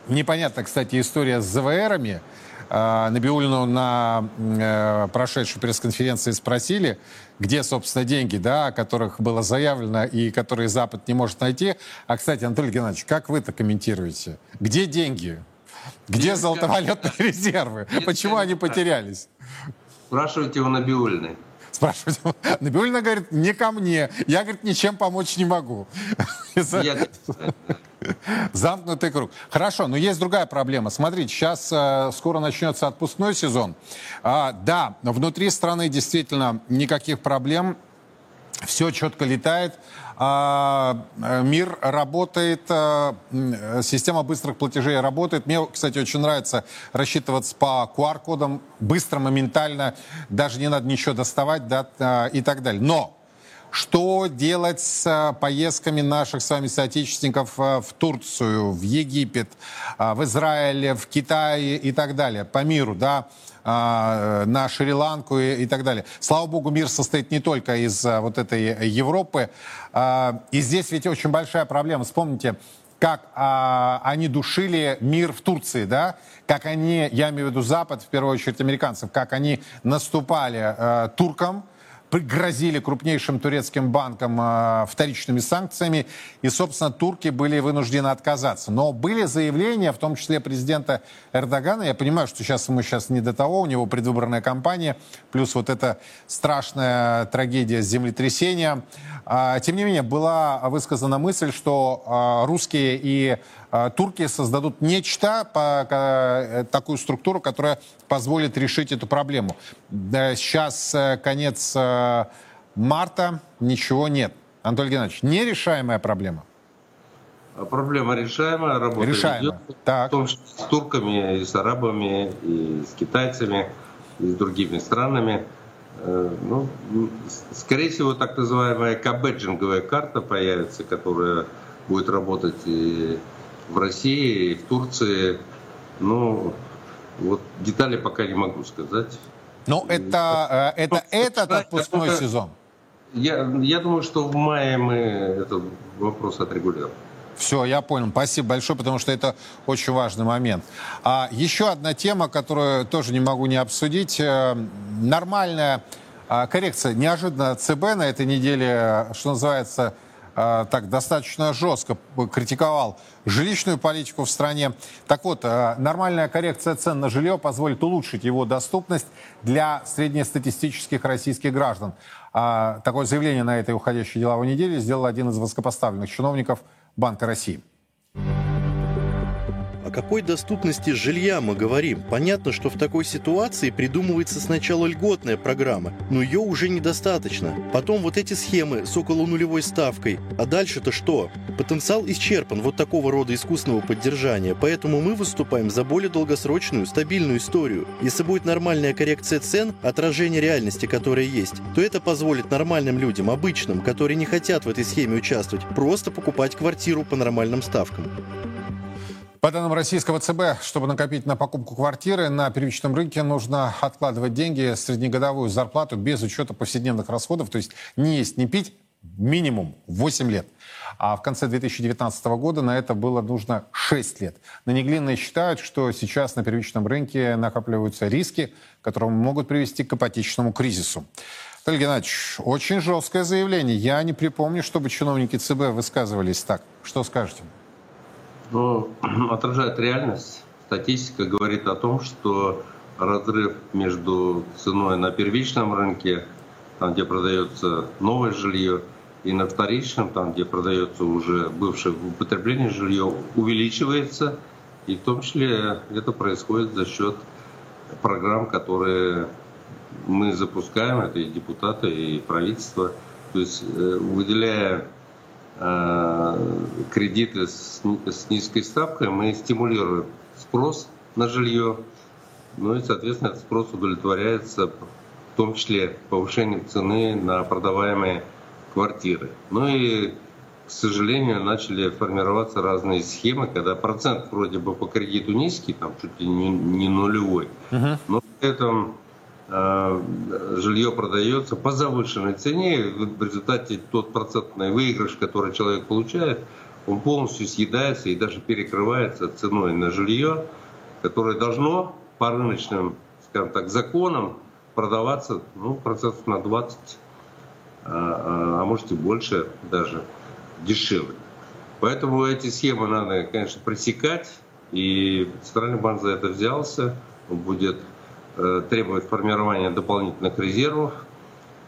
непонятна, кстати, история с ЗВРами. Э, Набиулину на э, прошедшей пресс-конференции спросили, где, собственно, деньги, да, о которых было заявлено и которые Запад не может найти. А, кстати, Анатолий Геннадьевич, как вы это комментируете? Где деньги? Где золотовалютные резервы? Почему они потерялись? Спрашивайте у Набиулиной спрашивать. Набиулина говорит, не ко мне. Я, говорит, ничем помочь не могу. Замкнутый круг. Хорошо, но есть другая проблема. Смотрите, сейчас э, скоро начнется отпускной сезон. А, да, внутри страны действительно никаких проблем. Все четко летает. А, э, мир работает, а, система быстрых платежей работает. Мне, кстати, очень нравится рассчитываться по QR-кодам быстро, моментально, даже не надо ничего доставать да, а, и так далее. Но что делать с поездками наших с вами соотечественников в Турцию, в Египет, в Израиле, в Китае и так далее, по миру, да? А, на Шри-Ланку и, и так далее. Слава богу, мир состоит не только из а, вот этой Европы. А, и здесь ведь очень большая проблема. Вспомните, как а, они душили мир в Турции, да, как они, я имею в виду Запад, в первую очередь американцев, как они наступали а, туркам, пригрозили крупнейшим турецким банкам э, вторичными санкциями, и, собственно, турки были вынуждены отказаться. Но были заявления, в том числе президента Эрдогана, я понимаю, что сейчас ему сейчас не до того, у него предвыборная кампания, плюс вот эта страшная трагедия. Э, тем не менее, была высказана мысль, что э, русские и а, турки создадут нечто, по, э, такую структуру, которая позволит решить эту проблему. Сейчас э, конец э, марта, ничего нет. Анатолий Геннадьевич, нерешаемая проблема. А проблема решаемая, работа решаемая. идет, так. в том числе с турками, и с арабами, и с китайцами, и с другими странами. Ну, скорее всего, так называемая кабеджинговая карта появится, которая будет работать и в России, и в Турции. Ну, вот детали пока не могу сказать. Но это, э, это этот отпускной это, сезон? Я, я думаю, что в мае мы этот вопрос отрегулируем. Все, я понял. Спасибо большое, потому что это очень важный момент. А еще одна тема, которую тоже не могу не обсудить. Э, нормальная а, коррекция. Неожиданно ЦБ на этой неделе, что называется, а, так достаточно жестко критиковал жилищную политику в стране. Так вот, а, нормальная коррекция цен на жилье позволит улучшить его доступность для среднестатистических российских граждан. А, такое заявление на этой уходящей деловой неделе сделал один из высокопоставленных чиновников Банка России. О какой доступности жилья мы говорим? Понятно, что в такой ситуации придумывается сначала льготная программа, но ее уже недостаточно. Потом вот эти схемы с около нулевой ставкой. А дальше-то что? Потенциал исчерпан вот такого рода искусственного поддержания, поэтому мы выступаем за более долгосрочную, стабильную историю. Если будет нормальная коррекция цен, отражение реальности, которая есть, то это позволит нормальным людям, обычным, которые не хотят в этой схеме участвовать, просто покупать квартиру по нормальным ставкам. По данным российского ЦБ, чтобы накопить на покупку квартиры на первичном рынке, нужно откладывать деньги, среднегодовую зарплату без учета повседневных расходов, то есть не есть, не пить, минимум 8 лет. А в конце 2019 года на это было нужно 6 лет. Наниглинные считают, что сейчас на первичном рынке накапливаются риски, которые могут привести к ипотечному кризису. Анатолий Геннадьевич, очень жесткое заявление. Я не припомню, чтобы чиновники ЦБ высказывались так. Что скажете? Но отражает реальность. Статистика говорит о том, что разрыв между ценой на первичном рынке, там, где продается новое жилье, и на вторичном, там, где продается уже бывшее в употреблении жилье, увеличивается. И в том числе это происходит за счет программ, которые мы запускаем, это и депутаты, и правительство. То есть э, выделяя кредиты с, с низкой ставкой, мы стимулируем спрос на жилье, ну и, соответственно, этот спрос удовлетворяется в том числе повышением цены на продаваемые квартиры. Ну и, к сожалению, начали формироваться разные схемы, когда процент вроде бы по кредиту низкий, там чуть ли не, не нулевой, uh-huh. но при этом э, жилье продается по завышенной цене, в результате тот процентный выигрыш, который человек получает, он полностью съедается и даже перекрывается ценой на жилье, которое должно по рыночным, скажем так, законам продаваться ну, процентов на 20 а, а, а может и больше даже дешевле. Поэтому эти схемы надо, конечно, пресекать, и Центральный банк за это взялся, он будет э, требовать формирования дополнительных резервов,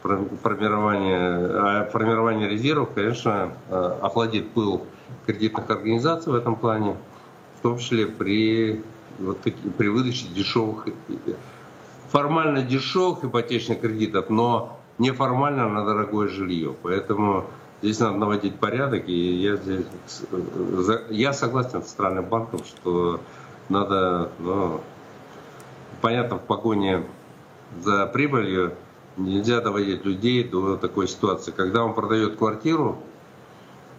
формирование, а формирование резервов, конечно, э, охладит пыл кредитных организаций в этом плане, в том числе при, вот таки, при выдаче дешевых, формально дешевых ипотечных кредитов, но неформально на дорогое жилье. Поэтому здесь надо наводить порядок. И я, здесь, я согласен с Центральным банком, что надо, ну, понятно, в погоне за прибылью нельзя доводить людей до такой ситуации. Когда он продает квартиру,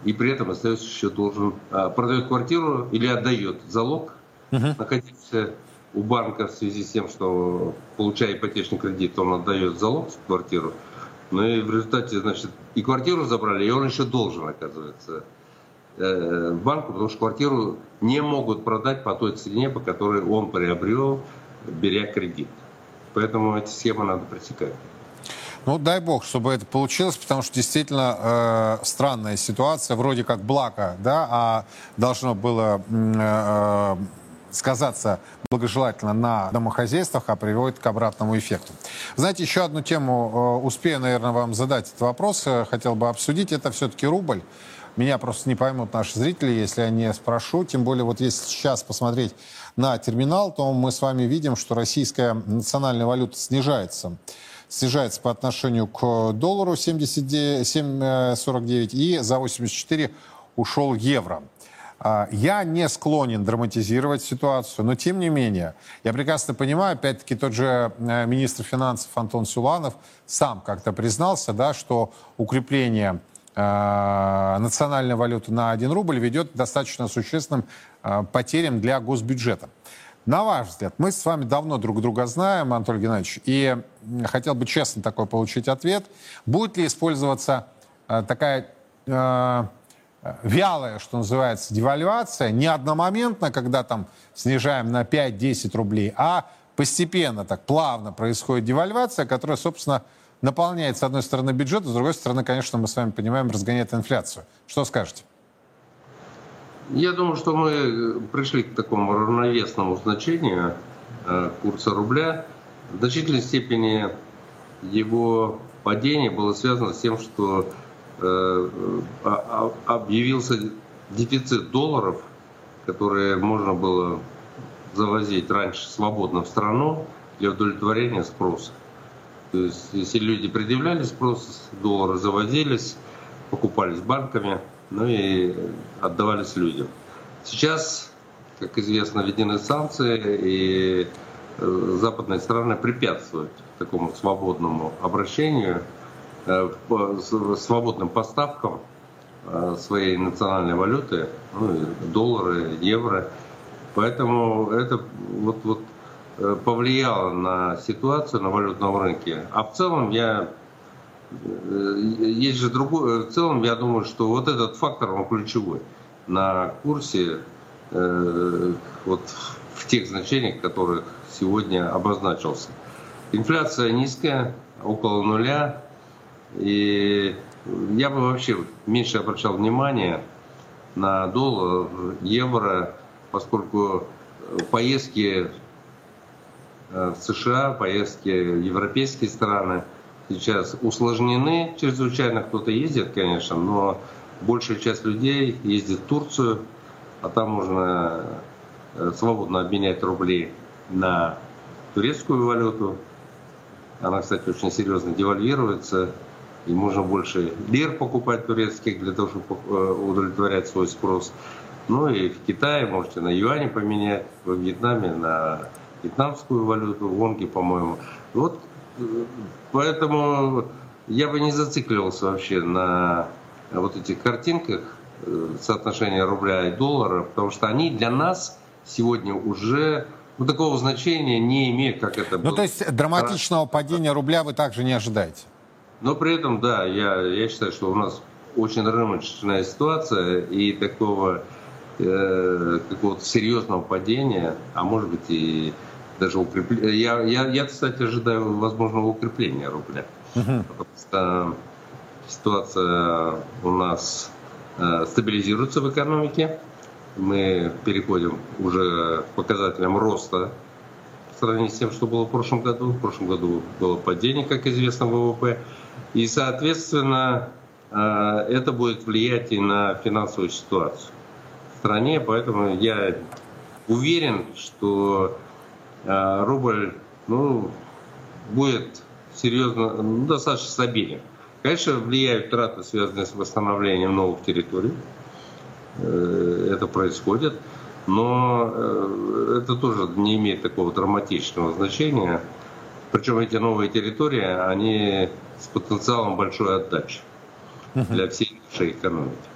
и при этом остается еще должен, а, продает квартиру или отдает залог, uh-huh. находиться у банка в связи с тем, что получая ипотечный кредит, он отдает залог в квартиру. Ну и в результате, значит, и квартиру забрали, и он еще должен, оказывается, э, банку, потому что квартиру не могут продать по той цене, по которой он приобрел, беря кредит. Поэтому эти схемы надо пресекать. Ну, дай бог, чтобы это получилось, потому что действительно э, странная ситуация, вроде как благо, да, а должно было э, сказаться благожелательно на домохозяйствах, а приводит к обратному эффекту. Знаете, еще одну тему э, успею, наверное, вам задать этот вопрос, э, хотел бы обсудить. Это все-таки рубль. Меня просто не поймут наши зрители, если я не спрошу. Тем более, вот если сейчас посмотреть на терминал, то мы с вами видим, что российская национальная валюта снижается. Снижается по отношению к доллару 7,49 и за 84 ушел евро. А, я не склонен драматизировать ситуацию, но тем не менее, я прекрасно понимаю, опять-таки тот же э, министр финансов Антон Суланов сам как-то признался, да, что укрепление э, национальной валюты на 1 рубль ведет к достаточно существенным э, потерям для госбюджета. На ваш взгляд, мы с вами давно друг друга знаем, Анатолий Геннадьевич, и хотел бы честно такой получить ответ. Будет ли использоваться такая вялая, что называется, девальвация, не одномоментно, когда там снижаем на 5-10 рублей, а постепенно, так плавно происходит девальвация, которая, собственно, наполняет, с одной стороны, бюджет, с другой стороны, конечно, мы с вами понимаем, разгоняет инфляцию. Что скажете? Я думаю, что мы пришли к такому равновесному значению э, курса рубля. В значительной степени его падение было связано с тем, что Э, а, а, объявился дефицит долларов, которые можно было завозить раньше свободно в страну для удовлетворения спроса. То есть, если люди предъявляли спрос, доллары завозились, покупались банками, ну и отдавались людям. Сейчас, как известно, введены санкции, и э, западные страны препятствуют такому свободному обращению Э, свободным поставкам э, своей национальной валюты, ну, доллары, евро. Поэтому это вот, вот повлияло на ситуацию на валютном рынке. А в целом я есть же другой, в целом я думаю, что вот этот фактор он ключевой на курсе вот в тех значениях, которых сегодня обозначился. Инфляция низкая, около нуля, и я бы вообще меньше обращал внимание на доллар, евро, поскольку поездки в США, поездки в европейские страны сейчас усложнены чрезвычайно. Кто-то ездит, конечно, но большая часть людей ездит в Турцию, а там можно свободно обменять рубли на турецкую валюту. Она, кстати, очень серьезно девальвируется. И можно больше лир покупать турецких для того, чтобы э, удовлетворять свой спрос. Ну и в Китае можете на юане поменять, в Вьетнаме на вьетнамскую валюту, вонги, по-моему. Вот э, поэтому я бы не зацикливался вообще на вот этих картинках э, соотношения рубля и доллара, потому что они для нас сегодня уже ну, такого значения не имеют, как это было. Ну, то есть драматичного падения рубля вы также не ожидаете? Но при этом, да, я, я считаю, что у нас очень рыночная ситуация и такого э, какого-то серьезного падения, а может быть и даже укрепления. Я, я, я, кстати, ожидаю возможного укрепления рубля. Потому что ситуация у нас э, стабилизируется в экономике. Мы переходим уже к показателям роста в сравнении с тем, что было в прошлом году. В прошлом году было падение, как известно, ВВП. И, соответственно, э, это будет влиять и на финансовую ситуацию в стране. Поэтому я уверен, что рубль ну, будет серьезно, ну, достаточно стабилен. Конечно, влияют траты, связанные с восстановлением новых территорий. Э, это происходит. Но это тоже не имеет такого драматичного значения. Причем эти новые территории, они с потенциалом большой отдачи для всей нашей экономики.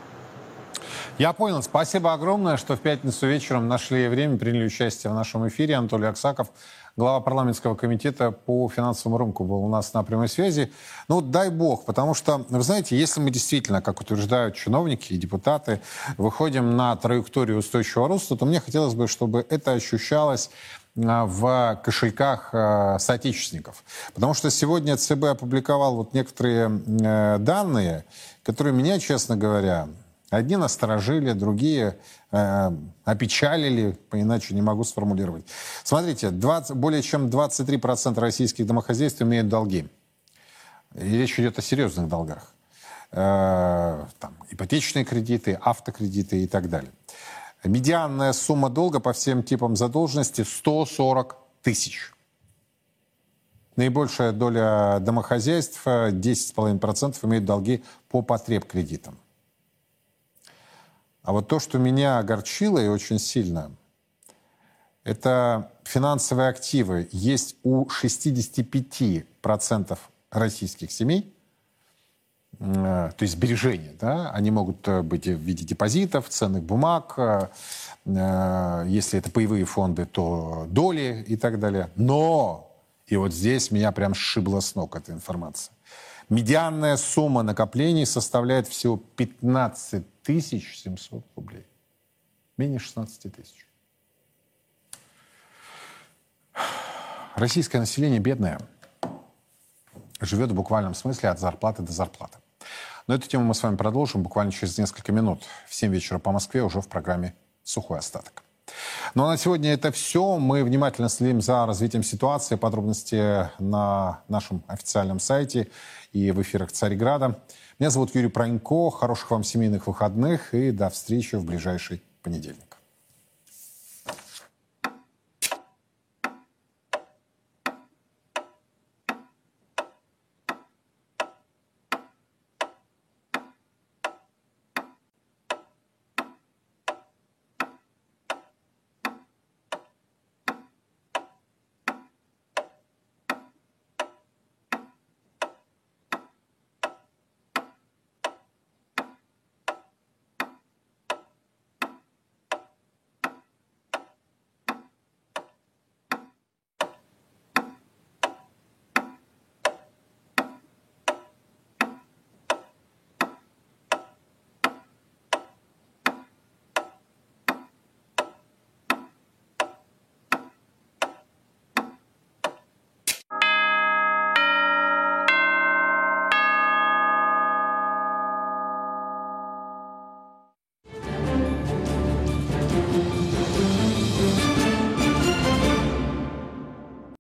Я понял. Спасибо огромное, что в пятницу вечером нашли время, приняли участие в нашем эфире. Анатолий Аксаков, глава парламентского комитета по финансовому рынку, был у нас на прямой связи. Ну, дай бог, потому что, вы знаете, если мы действительно, как утверждают чиновники и депутаты, выходим на траекторию устойчивого роста, то мне хотелось бы, чтобы это ощущалось а, в кошельках э, соотечественников. Потому что сегодня ЦБ опубликовал вот некоторые э, данные, которые меня, честно говоря, одни насторожили, другие э, опечалили, иначе не могу сформулировать. Смотрите, 20, более чем 23% российских домохозяйств имеют долги. И речь идет о серьезных долгах. Э, там, ипотечные кредиты, автокредиты и так далее. Медианная сумма долга по всем типам задолженности 140 тысяч. Наибольшая доля домохозяйств, 10,5%, имеют долги по потреб кредитам. А вот то, что меня огорчило и очень сильно, это финансовые активы. Есть у 65% российских семей – Э, то есть сбережения, да, они могут э, быть в виде депозитов, ценных бумаг, э, если это паевые фонды, то доли и так далее. Но, и вот здесь меня прям сшибло с ног эта информация, медианная сумма накоплений составляет всего 15 700 рублей. Менее 16 тысяч. Российское население бедное. Живет в буквальном смысле от зарплаты до зарплаты. Но эту тему мы с вами продолжим буквально через несколько минут. В 7 вечера по Москве уже в программе «Сухой остаток». Ну а на сегодня это все. Мы внимательно следим за развитием ситуации. Подробности на нашем официальном сайте и в эфирах Царьграда. Меня зовут Юрий Пронько. Хороших вам семейных выходных и до встречи в ближайший понедельник.